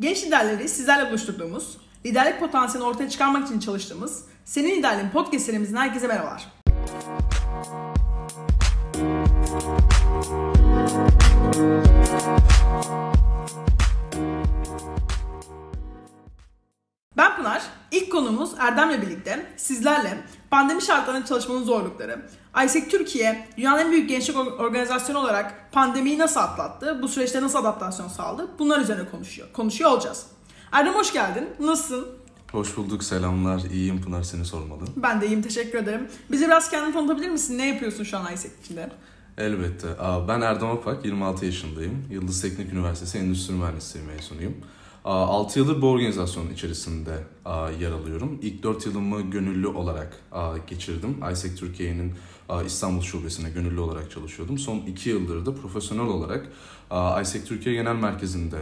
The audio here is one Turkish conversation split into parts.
Genç liderleri sizlerle buluşturduğumuz, liderlik potansiyelini ortaya çıkarmak için çalıştığımız Senin Liderliğin podcast serimizden herkese merhabalar. Ben Pınar. İlk konumuz Erdem'le birlikte sizlerle pandemi şartlarında çalışmanın zorlukları, ISEC Türkiye dünyanın en büyük gençlik organizasyonu olarak pandemiyi nasıl atlattı, bu süreçte nasıl adaptasyon sağladı bunlar üzerine konuşuyor, konuşuyor olacağız. Erdem hoş geldin. Nasılsın? Hoş bulduk, selamlar. İyiyim Pınar, seni sormalı. Ben de iyiyim, teşekkür ederim. Bize biraz kendini tanıtabilir misin? Ne yapıyorsun şu an ISEC içinde? Elbette. Ben Erdem Apak, 26 yaşındayım. Yıldız Teknik Üniversitesi Endüstri Mühendisliği mezunuyum. 6 yıldır bu organizasyonun içerisinde yer alıyorum. İlk 4 yılımı gönüllü olarak geçirdim. ISEC Türkiye'nin İstanbul Şubesi'ne gönüllü olarak çalışıyordum. Son 2 yıldır da profesyonel olarak ISEC Türkiye Genel Merkezi'nde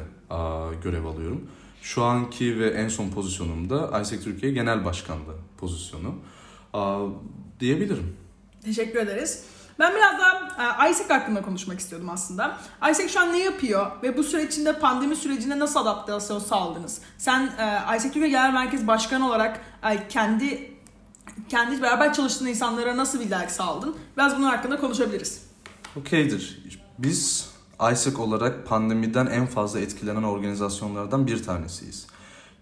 görev alıyorum. Şu anki ve en son pozisyonum da ISEC Türkiye Genel Başkanlığı pozisyonu diyebilirim. Teşekkür ederiz. Ben biraz daha ISEC hakkında konuşmak istiyordum aslında. ISEC şu an ne yapıyor ve bu süreç içinde pandemi sürecinde nasıl adaptasyon sağladınız? Sen ISEC Türkiye Genel Merkez Başkanı olarak kendi kendi beraber çalıştığın insanlara nasıl bir liderlik sağladın? Biraz bunun hakkında konuşabiliriz. Okeydir. Biz ISEC olarak pandemiden en fazla etkilenen organizasyonlardan bir tanesiyiz.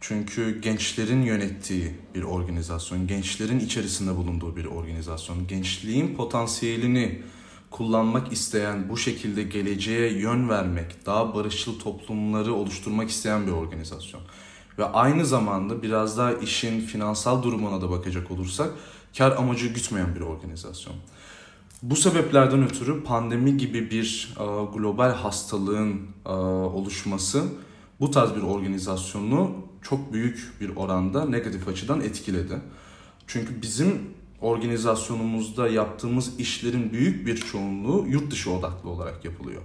Çünkü gençlerin yönettiği bir organizasyon, gençlerin içerisinde bulunduğu bir organizasyon, gençliğin potansiyelini kullanmak isteyen, bu şekilde geleceğe yön vermek, daha barışçıl toplumları oluşturmak isteyen bir organizasyon. Ve aynı zamanda biraz daha işin finansal durumuna da bakacak olursak kar amacı gütmeyen bir organizasyon. Bu sebeplerden ötürü pandemi gibi bir global hastalığın oluşması bu tarz bir organizasyonu çok büyük bir oranda negatif açıdan etkiledi. Çünkü bizim organizasyonumuzda yaptığımız işlerin büyük bir çoğunluğu yurt dışı odaklı olarak yapılıyor.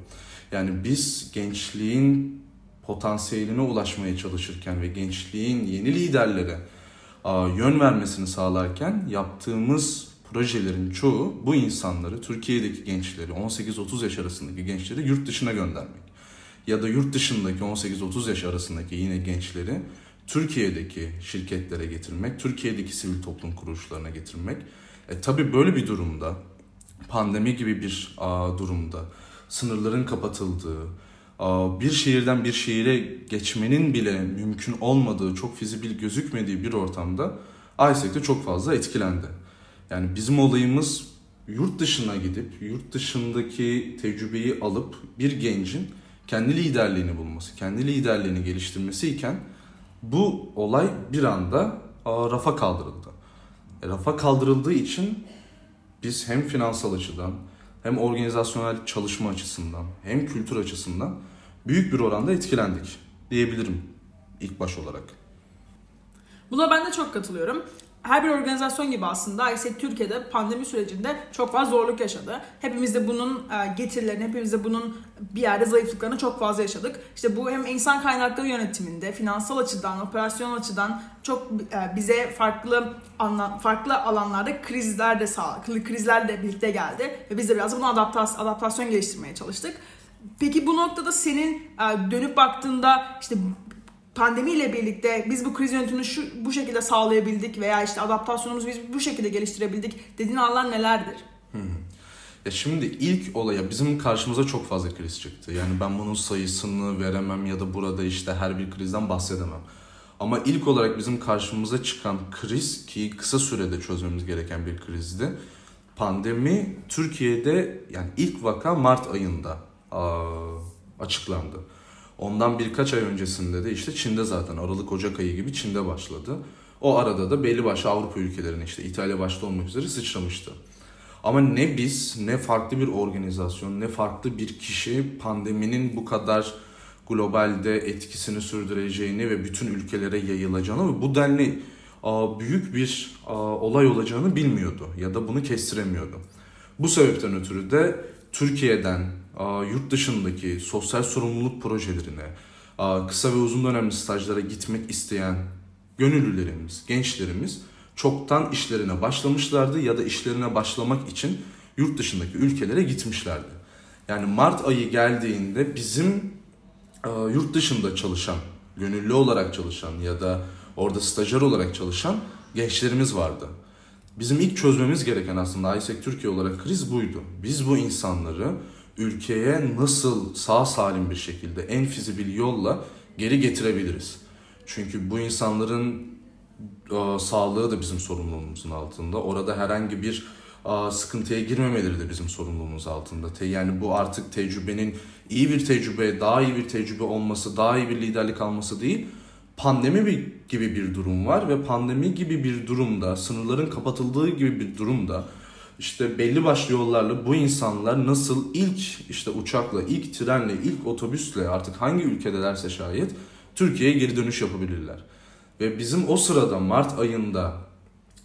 Yani biz gençliğin potansiyeline ulaşmaya çalışırken ve gençliğin yeni liderlere yön vermesini sağlarken yaptığımız projelerin çoğu bu insanları, Türkiye'deki gençleri, 18-30 yaş arasındaki gençleri yurt dışına göndermek. Ya da yurt dışındaki 18-30 yaş arasındaki yine gençleri Türkiye'deki şirketlere getirmek, Türkiye'deki sivil toplum kuruluşlarına getirmek. E tabi böyle bir durumda, pandemi gibi bir a, durumda, sınırların kapatıldığı, a, bir şehirden bir şehire geçmenin bile mümkün olmadığı, çok fizibil gözükmediği bir ortamda ISEC de çok fazla etkilendi. Yani bizim olayımız yurt dışına gidip, yurt dışındaki tecrübeyi alıp bir gencin kendi liderliğini bulması, kendi liderliğini geliştirmesi iken bu olay bir anda rafa kaldırıldı. E, rafa kaldırıldığı için biz hem finansal açıdan hem organizasyonel çalışma açısından hem kültür açısından büyük bir oranda etkilendik diyebilirim ilk baş olarak. Buna ben de çok katılıyorum her bir organizasyon gibi aslında ISEC Türkiye'de pandemi sürecinde çok fazla zorluk yaşadı. Hepimiz de bunun e, getirilerini, hepimiz de bunun bir yerde zayıflıklarını çok fazla yaşadık. İşte bu hem insan kaynakları yönetiminde, finansal açıdan, operasyon açıdan çok e, bize farklı anlam, farklı alanlarda krizler de sağladı, krizler de birlikte geldi ve biz de biraz bunu adaptasyon, adaptasyon geliştirmeye çalıştık. Peki bu noktada senin e, dönüp baktığında işte pandemiyle birlikte biz bu kriz yönetimini şu bu şekilde sağlayabildik veya işte adaptasyonumuzu biz bu şekilde geliştirebildik dediğin alanlar nelerdir? Ya şimdi ilk olaya bizim karşımıza çok fazla kriz çıktı. Yani ben bunun sayısını veremem ya da burada işte her bir krizden bahsedemem. Ama ilk olarak bizim karşımıza çıkan kriz ki kısa sürede çözmemiz gereken bir krizdi. Pandemi Türkiye'de yani ilk vaka Mart ayında açıklandı. Ondan birkaç ay öncesinde de işte Çin'de zaten Aralık Ocak ayı gibi Çin'de başladı. O arada da belli başlı Avrupa ülkelerine işte İtalya başta olmak üzere sıçramıştı. Ama ne biz ne farklı bir organizasyon ne farklı bir kişi pandeminin bu kadar globalde etkisini sürdüreceğini ve bütün ülkelere yayılacağını ve bu denli büyük bir olay olacağını bilmiyordu ya da bunu kestiremiyordu. Bu sebepten ötürü de Türkiye'den yurt dışındaki sosyal sorumluluk projelerine, kısa ve uzun dönemli stajlara gitmek isteyen gönüllülerimiz, gençlerimiz çoktan işlerine başlamışlardı ya da işlerine başlamak için yurt dışındaki ülkelere gitmişlerdi. Yani Mart ayı geldiğinde bizim yurt dışında çalışan gönüllü olarak çalışan ya da orada stajyer olarak çalışan gençlerimiz vardı. Bizim ilk çözmemiz gereken aslında ISEC Türkiye olarak kriz buydu. Biz bu insanları ülkeye nasıl sağ salim bir şekilde en fizibil yolla geri getirebiliriz? Çünkü bu insanların e, sağlığı da bizim sorumluluğumuzun altında. Orada herhangi bir e, sıkıntıya girmemeleri de bizim sorumluluğumuz altında. Te, yani bu artık tecrübenin iyi bir tecrübe, daha iyi bir tecrübe olması, daha iyi bir liderlik alması değil. Pandemi gibi bir durum var ve pandemi gibi bir durumda, sınırların kapatıldığı gibi bir durumda işte belli başlı yollarla bu insanlar nasıl ilk işte uçakla, ilk trenle, ilk otobüsle artık hangi ülkedelerse şayet Türkiye'ye geri dönüş yapabilirler. Ve bizim o sırada Mart ayında,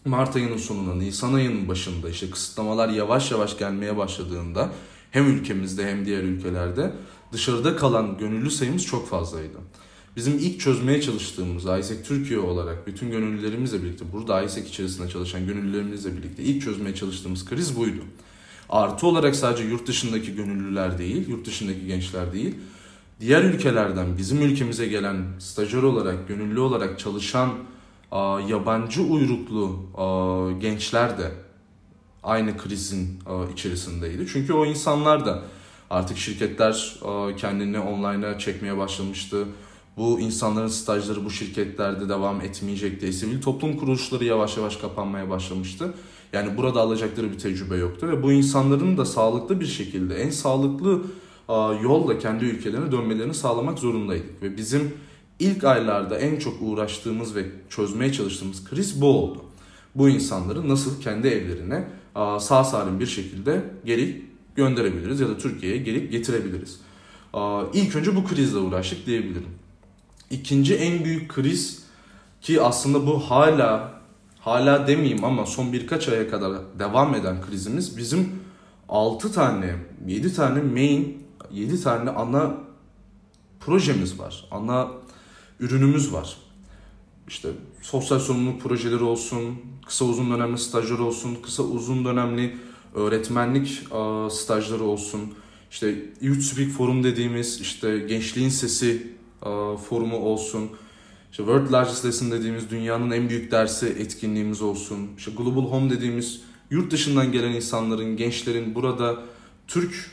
Mart ayının sonunda, Nisan ayının başında işte kısıtlamalar yavaş yavaş gelmeye başladığında hem ülkemizde hem diğer ülkelerde dışarıda kalan gönüllü sayımız çok fazlaydı. Bizim ilk çözmeye çalıştığımız ISEC Türkiye olarak bütün gönüllülerimizle birlikte burada ISEC içerisinde çalışan gönüllülerimizle birlikte ilk çözmeye çalıştığımız kriz buydu. Artı olarak sadece yurt dışındaki gönüllüler değil, yurt dışındaki gençler değil, diğer ülkelerden bizim ülkemize gelen stajyer olarak, gönüllü olarak çalışan a, yabancı uyruklu a, gençler de aynı krizin a, içerisindeydi. Çünkü o insanlar da artık şirketler kendini online'a çekmeye başlamıştı bu insanların stajları bu şirketlerde devam etmeyecekti. Sivil toplum kuruluşları yavaş yavaş kapanmaya başlamıştı. Yani burada alacakları bir tecrübe yoktu ve bu insanların da sağlıklı bir şekilde en sağlıklı yolla kendi ülkelerine dönmelerini sağlamak zorundaydık. Ve bizim ilk aylarda en çok uğraştığımız ve çözmeye çalıştığımız kriz bu oldu. Bu insanları nasıl kendi evlerine sağ salim bir şekilde geri gönderebiliriz ya da Türkiye'ye geri getirebiliriz. İlk önce bu krizle uğraştık diyebilirim. İkinci en büyük kriz ki aslında bu hala hala demeyeyim ama son birkaç aya kadar devam eden krizimiz bizim 6 tane 7 tane main 7 tane ana projemiz var. Ana ürünümüz var. İşte sosyal sorumluluk projeleri olsun, kısa uzun dönemli stajyer olsun, kısa uzun dönemli öğretmenlik stajları olsun. İşte Youth Speak Forum dediğimiz işte gençliğin sesi forumu olsun. İşte World Largest Lesson dediğimiz dünyanın en büyük dersi etkinliğimiz olsun. İşte Global Home dediğimiz yurt dışından gelen insanların, gençlerin burada Türk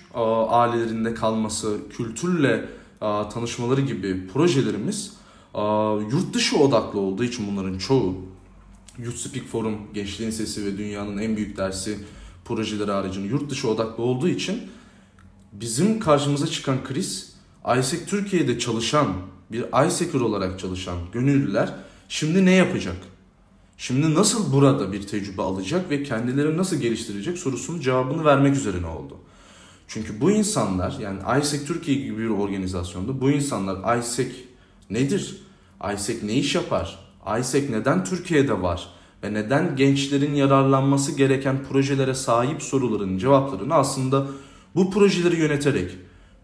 ailelerinde kalması, kültürle tanışmaları gibi projelerimiz yurt dışı odaklı olduğu için bunların çoğu Youth Speak Forum, Gençliğin Sesi ve Dünyanın En Büyük Dersi projeleri haricinde yurt dışı odaklı olduğu için bizim karşımıza çıkan kriz ISEC Türkiye'de çalışan bir ISEC'ır olarak çalışan gönüllüler şimdi ne yapacak? Şimdi nasıl burada bir tecrübe alacak ve kendilerini nasıl geliştirecek sorusunun cevabını vermek üzerine oldu. Çünkü bu insanlar yani ISEC Türkiye gibi bir organizasyonda bu insanlar ISEC nedir? ISEC ne iş yapar? ISEC neden Türkiye'de var? Ve neden gençlerin yararlanması gereken projelere sahip soruların cevaplarını aslında bu projeleri yöneterek,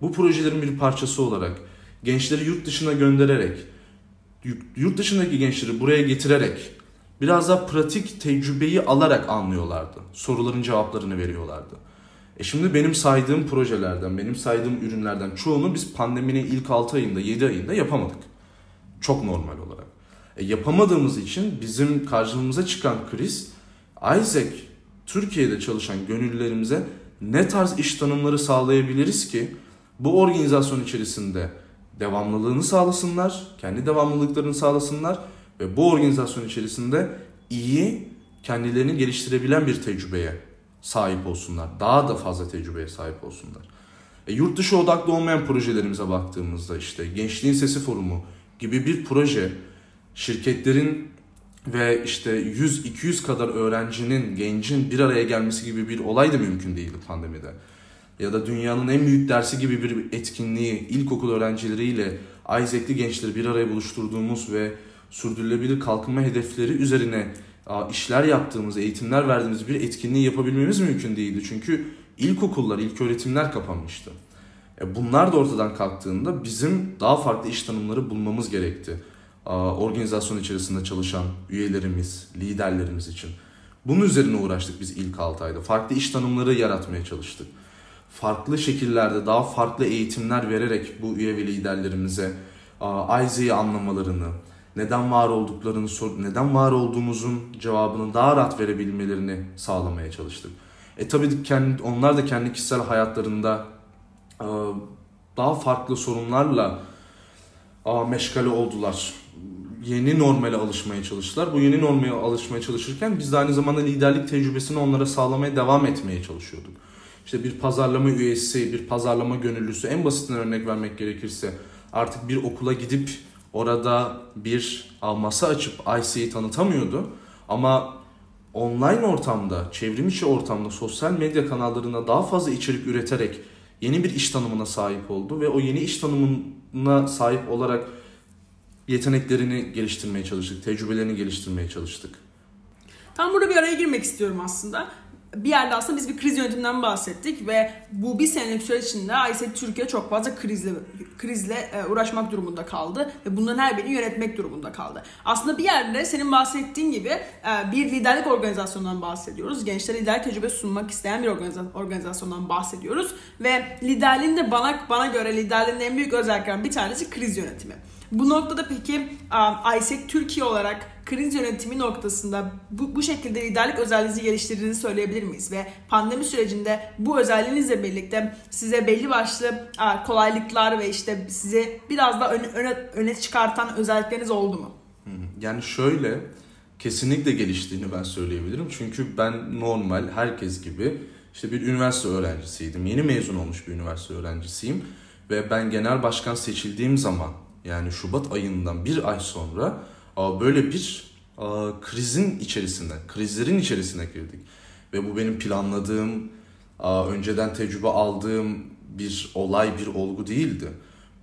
bu projelerin bir parçası olarak, gençleri yurt dışına göndererek, yurt dışındaki gençleri buraya getirerek biraz daha pratik tecrübeyi alarak anlıyorlardı. Soruların cevaplarını veriyorlardı. E şimdi benim saydığım projelerden, benim saydığım ürünlerden çoğunu biz pandeminin ilk 6 ayında, 7 ayında yapamadık. Çok normal olarak. E yapamadığımız için bizim karşımıza çıkan kriz Isaac Türkiye'de çalışan gönüllülerimize ne tarz iş tanımları sağlayabiliriz ki bu organizasyon içerisinde devamlılığını sağlasınlar, kendi devamlılıklarını sağlasınlar ve bu organizasyon içerisinde iyi kendilerini geliştirebilen bir tecrübeye sahip olsunlar. Daha da fazla tecrübeye sahip olsunlar. E, yurt dışı odaklı olmayan projelerimize baktığımızda işte Gençliğin Sesi Forumu gibi bir proje şirketlerin ve işte 100-200 kadar öğrencinin, gencin bir araya gelmesi gibi bir olay da mümkün değildi pandemide ya da dünyanın en büyük dersi gibi bir etkinliği ilkokul öğrencileriyle Isaac'li gençleri bir araya buluşturduğumuz ve sürdürülebilir kalkınma hedefleri üzerine işler yaptığımız, eğitimler verdiğimiz bir etkinliği yapabilmemiz mümkün değildi. Çünkü ilkokullar, ilk öğretimler kapanmıştı. E, bunlar da ortadan kalktığında bizim daha farklı iş tanımları bulmamız gerekti. Organizasyon içerisinde çalışan üyelerimiz, liderlerimiz için. Bunun üzerine uğraştık biz ilk 6 ayda. Farklı iş tanımları yaratmaya çalıştık farklı şekillerde daha farklı eğitimler vererek bu üye ve liderlerimize Isaac'i anlamalarını, neden var olduklarını, neden var olduğumuzun cevabını daha rahat verebilmelerini sağlamaya çalıştık. E tabii kendi, onlar da kendi kişisel hayatlarında daha farklı sorunlarla meşgale oldular. Yeni normale alışmaya çalıştılar. Bu yeni normale alışmaya çalışırken biz de aynı zamanda liderlik tecrübesini onlara sağlamaya devam etmeye çalışıyorduk. İşte bir pazarlama üyesi, bir pazarlama gönüllüsü en basitinden örnek vermek gerekirse artık bir okula gidip orada bir masa açıp IC'yi tanıtamıyordu. Ama online ortamda, çevrim içi ortamda, sosyal medya kanallarında daha fazla içerik üreterek yeni bir iş tanımına sahip oldu ve o yeni iş tanımına sahip olarak yeteneklerini geliştirmeye çalıştık, tecrübelerini geliştirmeye çalıştık. Tam burada bir araya girmek istiyorum aslında bir yerde aslında biz bir kriz yönetiminden bahsettik ve bu bir senelik süreç içinde ISET Türkiye çok fazla krizle krizle e, uğraşmak durumunda kaldı ve bunların her birini yönetmek durumunda kaldı. Aslında bir yerde senin bahsettiğin gibi e, bir liderlik organizasyonundan bahsediyoruz. Gençlere lider tecrübe sunmak isteyen bir organizasyondan bahsediyoruz ve liderliğin de bana bana göre liderliğin en büyük özelliklerinden bir tanesi kriz yönetimi. Bu noktada peki ISEC Türkiye olarak kriz yönetimi noktasında bu, bu şekilde liderlik özelliğinizi geliştirdiğini söyleyebilir miyiz? Ve pandemi sürecinde bu özelliğinizle birlikte size belli başlı kolaylıklar ve işte sizi biraz da öne, öne, öne çıkartan özellikleriniz oldu mu? Yani şöyle kesinlikle geliştiğini ben söyleyebilirim. Çünkü ben normal herkes gibi işte bir üniversite öğrencisiydim. Yeni mezun olmuş bir üniversite öğrencisiyim. Ve ben genel başkan seçildiğim zaman yani Şubat ayından bir ay sonra böyle bir krizin içerisinde, krizlerin içerisine girdik. Ve bu benim planladığım, önceden tecrübe aldığım bir olay, bir olgu değildi.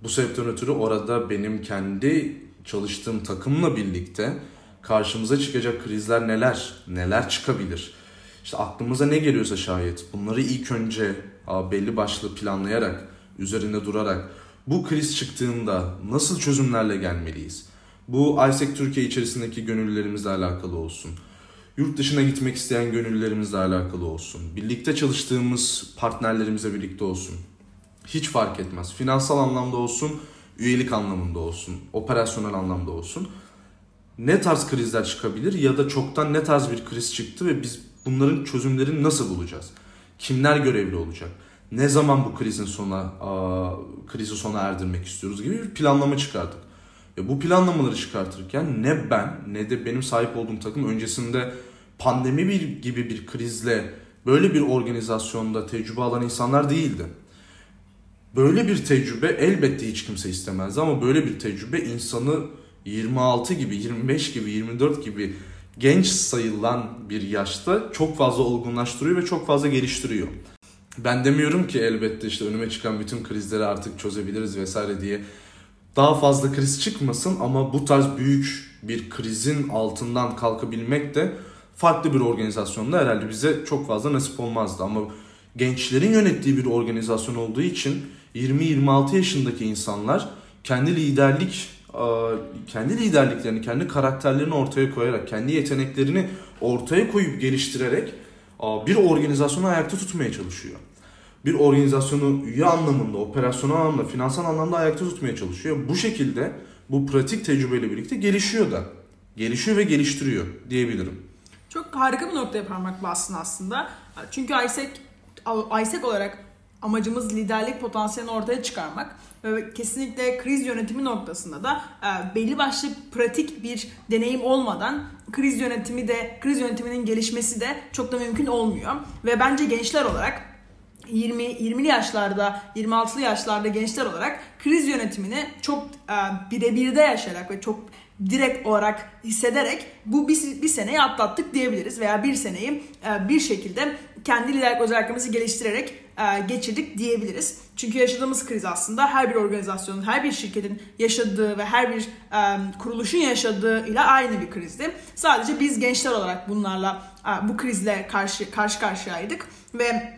Bu sebepten ötürü orada benim kendi çalıştığım takımla birlikte karşımıza çıkacak krizler neler, neler çıkabilir? İşte aklımıza ne geliyorsa şayet bunları ilk önce belli başlı planlayarak, üzerinde durarak bu kriz çıktığında nasıl çözümlerle gelmeliyiz? Bu ISEC Türkiye içerisindeki gönüllülerimizle alakalı olsun. Yurt dışına gitmek isteyen gönüllülerimizle alakalı olsun. Birlikte çalıştığımız partnerlerimize birlikte olsun. Hiç fark etmez. Finansal anlamda olsun, üyelik anlamında olsun, operasyonel anlamda olsun. Ne tarz krizler çıkabilir ya da çoktan ne tarz bir kriz çıktı ve biz bunların çözümlerini nasıl bulacağız? Kimler görevli olacak? Ne zaman bu krizin sona a, krizi sona erdirmek istiyoruz gibi bir planlama çıkardık. Ve bu planlamaları çıkartırken ne ben ne de benim sahip olduğum takım öncesinde pandemi bir gibi bir krizle böyle bir organizasyonda tecrübe alan insanlar değildi. Böyle bir tecrübe elbette hiç kimse istemez ama böyle bir tecrübe insanı 26 gibi, 25 gibi, 24 gibi genç sayılan bir yaşta çok fazla olgunlaştırıyor ve çok fazla geliştiriyor. Ben demiyorum ki elbette işte önüme çıkan bütün krizleri artık çözebiliriz vesaire diye daha fazla kriz çıkmasın ama bu tarz büyük bir krizin altından kalkabilmek de farklı bir organizasyonda herhalde bize çok fazla nasip olmazdı. Ama gençlerin yönettiği bir organizasyon olduğu için 20-26 yaşındaki insanlar kendi liderlik kendi liderliklerini, kendi karakterlerini ortaya koyarak, kendi yeteneklerini ortaya koyup geliştirerek bir organizasyonu ayakta tutmaya çalışıyor bir organizasyonu üye anlamında, operasyonel anlamda, finansal anlamda ayakta tutmaya çalışıyor. Bu şekilde bu pratik tecrübeyle birlikte gelişiyor da. Gelişiyor ve geliştiriyor diyebilirim. Çok harika bir noktaya parmak bastın aslında. Çünkü ISEC, ISEC olarak amacımız liderlik potansiyelini ortaya çıkarmak ve kesinlikle kriz yönetimi noktasında da e, belli başlı pratik bir deneyim olmadan kriz yönetimi de kriz yönetiminin gelişmesi de çok da mümkün olmuyor. Ve bence gençler olarak 20 20'li yaşlarda, 26'lı yaşlarda gençler olarak kriz yönetimini çok e, birebirde yaşayarak ve çok direkt olarak hissederek bu bir, bir seneyi atlattık diyebiliriz. Veya bir seneyi e, bir şekilde kendi liderlik özelliklerimizi geliştirerek geçirdik diyebiliriz. Çünkü yaşadığımız kriz aslında her bir organizasyonun, her bir şirketin yaşadığı ve her bir e, kuruluşun yaşadığı ile aynı bir krizdi. Sadece biz gençler olarak bunlarla e, bu krizle karşı karşı karşıyaydık ve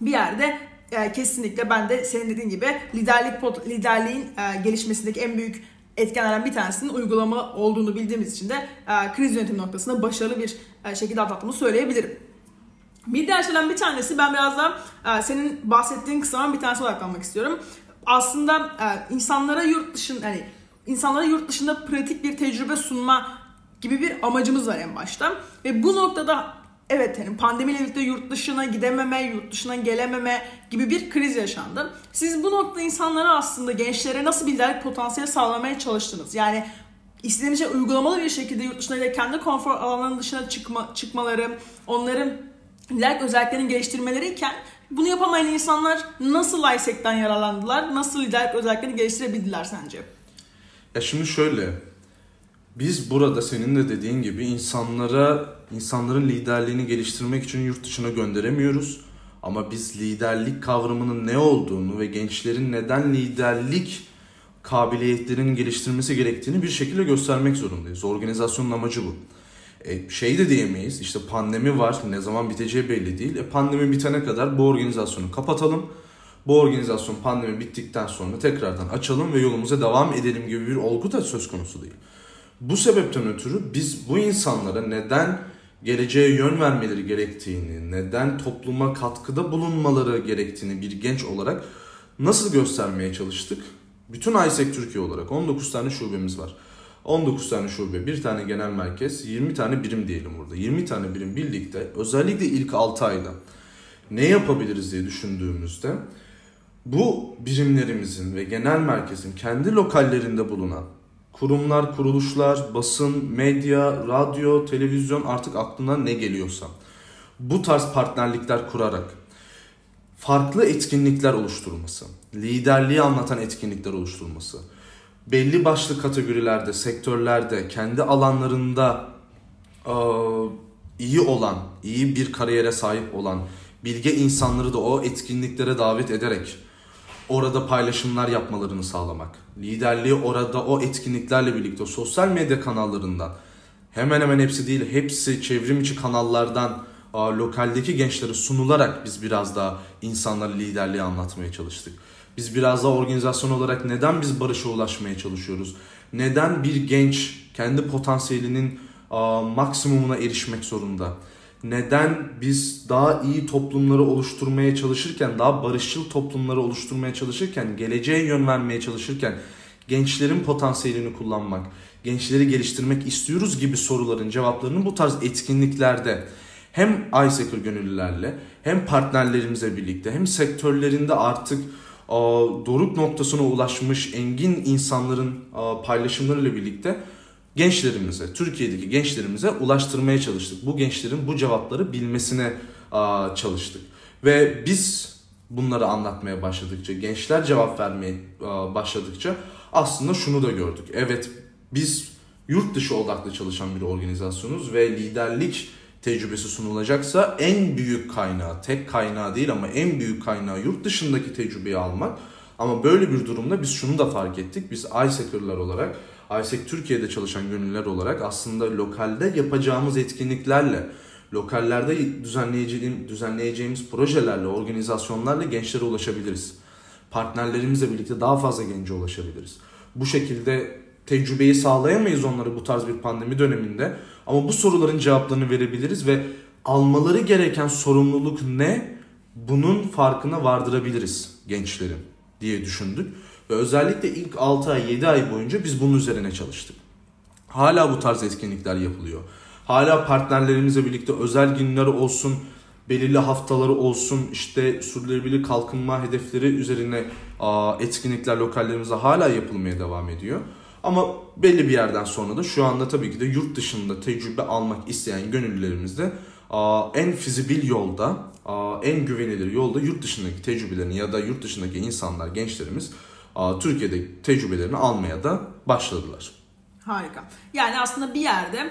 bir yerde e, kesinlikle ben de senin dediğin gibi liderlik liderliğin e, gelişmesindeki en büyük etkenlerden bir tanesinin uygulama olduğunu bildiğimiz için de e, kriz yönetimi noktasında başarılı bir e, şekilde atlattığımı söyleyebilirim. Bir diğer şeyden bir tanesi ben biraz da e, senin bahsettiğin kısımdan bir tanesi odaklanmak istiyorum. Aslında e, insanlara yurt dışın hani insanlara yurt dışında pratik bir tecrübe sunma gibi bir amacımız var en başta. Ve bu noktada evet hani pandemiyle birlikte yurt dışına gidememe, yurt dışına gelememe gibi bir kriz yaşandı. Siz bu noktada insanlara aslında gençlere nasıl bir liderlik potansiyeli sağlamaya çalıştınız? Yani istediğiniz şey uygulamalı bir şekilde yurt dışına kendi konfor alanlarının dışına çıkma, çıkmaları, onların liderlik özelliklerini geliştirmeleriyken bunu yapamayan insanlar nasıl ISEC'ten yararlandılar? Nasıl liderlik özelliklerini geliştirebildiler sence? Ya şimdi şöyle, biz burada senin de dediğin gibi insanlara, insanların liderliğini geliştirmek için yurt dışına gönderemiyoruz. Ama biz liderlik kavramının ne olduğunu ve gençlerin neden liderlik kabiliyetlerinin geliştirmesi gerektiğini bir şekilde göstermek zorundayız. Organizasyonun amacı bu. E, şey de diyemeyiz işte pandemi var ne zaman biteceği belli değil. E, pandemi bitene kadar bu organizasyonu kapatalım. Bu organizasyon pandemi bittikten sonra tekrardan açalım ve yolumuza devam edelim gibi bir olgu da söz konusu değil. Bu sebepten ötürü biz bu insanlara neden geleceğe yön vermeleri gerektiğini, neden topluma katkıda bulunmaları gerektiğini bir genç olarak nasıl göstermeye çalıştık? Bütün ISEC Türkiye olarak 19 tane şubemiz var. 19 tane şube, bir tane genel merkez, 20 tane birim diyelim burada. 20 tane birim birlikte özellikle ilk 6 ayda ne yapabiliriz diye düşündüğümüzde bu birimlerimizin ve genel merkezin kendi lokallerinde bulunan kurumlar, kuruluşlar, basın, medya, radyo, televizyon artık aklına ne geliyorsa bu tarz partnerlikler kurarak farklı etkinlikler oluşturması, liderliği anlatan etkinlikler oluşturması, belli başlı kategorilerde, sektörlerde, kendi alanlarında iyi olan, iyi bir kariyere sahip olan bilge insanları da o etkinliklere davet ederek orada paylaşımlar yapmalarını sağlamak. Liderliği orada o etkinliklerle birlikte sosyal medya kanallarından hemen hemen hepsi değil hepsi çevrim içi kanallardan lokaldeki gençlere sunularak biz biraz daha insanlara liderliği anlatmaya çalıştık. Biz biraz daha organizasyon olarak neden biz barışa ulaşmaya çalışıyoruz? Neden bir genç kendi potansiyelinin maksimumuna erişmek zorunda? Neden biz daha iyi toplumları oluşturmaya çalışırken, daha barışçıl toplumları oluşturmaya çalışırken, geleceğe yön vermeye çalışırken gençlerin potansiyelini kullanmak, gençleri geliştirmek istiyoruz gibi soruların cevaplarını bu tarz etkinliklerde hem iSecure gönüllülerle hem partnerlerimize birlikte hem sektörlerinde artık doruk noktasına ulaşmış engin insanların paylaşımlarıyla birlikte gençlerimize, Türkiye'deki gençlerimize ulaştırmaya çalıştık. Bu gençlerin bu cevapları bilmesine çalıştık. Ve biz bunları anlatmaya başladıkça, gençler cevap vermeye başladıkça aslında şunu da gördük. Evet biz yurt dışı odaklı çalışan bir organizasyonuz ve liderlik tecrübesi sunulacaksa en büyük kaynağı, tek kaynağı değil ama en büyük kaynağı yurt dışındaki tecrübeyi almak. Ama böyle bir durumda biz şunu da fark ettik. Biz iSecur'lar olarak, ISEC Türkiye'de çalışan gönüllüler olarak aslında lokalde yapacağımız etkinliklerle, lokallerde düzenleyeceğimiz, düzenleyeceğimiz projelerle, organizasyonlarla gençlere ulaşabiliriz. Partnerlerimizle birlikte daha fazla gence ulaşabiliriz. Bu şekilde tecrübeyi sağlayamayız onları bu tarz bir pandemi döneminde. Ama bu soruların cevaplarını verebiliriz ve almaları gereken sorumluluk ne? Bunun farkına vardırabiliriz gençlerin diye düşündük. Ve özellikle ilk 6 ay 7 ay boyunca biz bunun üzerine çalıştık. Hala bu tarz etkinlikler yapılıyor. Hala partnerlerimizle birlikte özel günler olsun, belirli haftaları olsun, işte sürdürülebilir kalkınma hedefleri üzerine etkinlikler lokallerimizde hala yapılmaya devam ediyor. Ama belli bir yerden sonra da şu anda tabii ki de yurt dışında tecrübe almak isteyen gönüllülerimiz de en fizibil yolda, en güvenilir yolda yurt dışındaki tecrübelerini ya da yurt dışındaki insanlar, gençlerimiz Türkiye'de tecrübelerini almaya da başladılar. Harika. Yani aslında bir yerde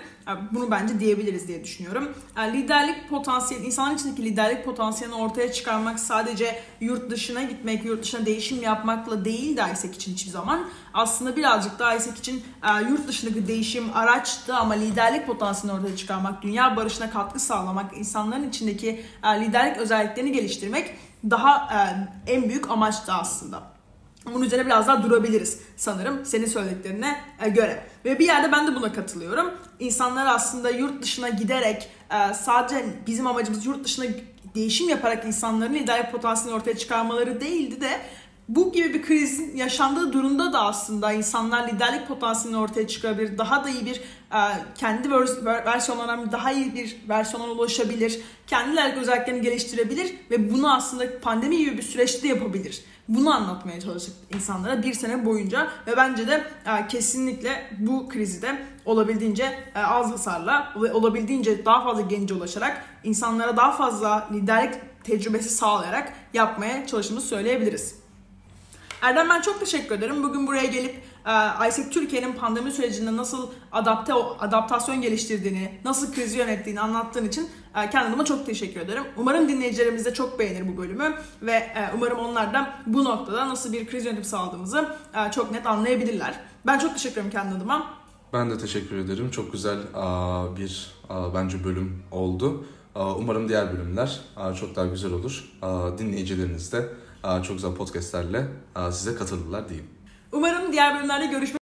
bunu bence diyebiliriz diye düşünüyorum. liderlik potansiyeli, insanların içindeki liderlik potansiyelini ortaya çıkarmak sadece yurt dışına gitmek, yurt dışına değişim yapmakla değil de ISEC için hiçbir zaman. Aslında birazcık da ISEC için yurt dışındaki değişim araçtı ama liderlik potansiyelini ortaya çıkarmak, dünya barışına katkı sağlamak, insanların içindeki liderlik özelliklerini geliştirmek daha en büyük amaçtı aslında. Bunun üzerine biraz daha durabiliriz sanırım senin söylediklerine e, göre. Ve bir yerde ben de buna katılıyorum. İnsanlar aslında yurt dışına giderek e, sadece bizim amacımız yurt dışına değişim yaparak insanların liderlik potansiyelini ortaya çıkarmaları değildi de bu gibi bir krizin yaşandığı durumda da aslında insanlar liderlik potansiyelini ortaya çıkarabilir. Daha da iyi bir e, kendi vers- versiyonlarından daha iyi bir versiyona ulaşabilir. Kendi liderlik özelliklerini geliştirebilir ve bunu aslında pandemi gibi bir süreçte yapabilir. Bunu anlatmaya çalıştık insanlara bir sene boyunca ve bence de e, kesinlikle bu krizi de olabildiğince e, az hasarla ve olabildiğince daha fazla gence ulaşarak insanlara daha fazla liderlik tecrübesi sağlayarak yapmaya çalıştığımızı söyleyebiliriz. Erdem ben çok teşekkür ederim. Bugün buraya gelip e, ISEC Türkiye'nin pandemi sürecinde nasıl adapte adaptasyon geliştirdiğini, nasıl krizi yönettiğini anlattığın için e, kendime çok teşekkür ederim. Umarım dinleyicilerimiz de çok beğenir bu bölümü ve e, umarım onlar da bu noktada nasıl bir kriz yönetimi sağladığımızı e, çok net anlayabilirler. Ben çok teşekkür ederim kendi adıma. Ben de teşekkür ederim. Çok güzel aa, bir bence bölüm oldu. Umarım diğer bölümler çok daha güzel olur. Dinleyicileriniz de çok güzel podcastlerle size katılırlar diyeyim. Umarım diğer bölümlerde görüşmek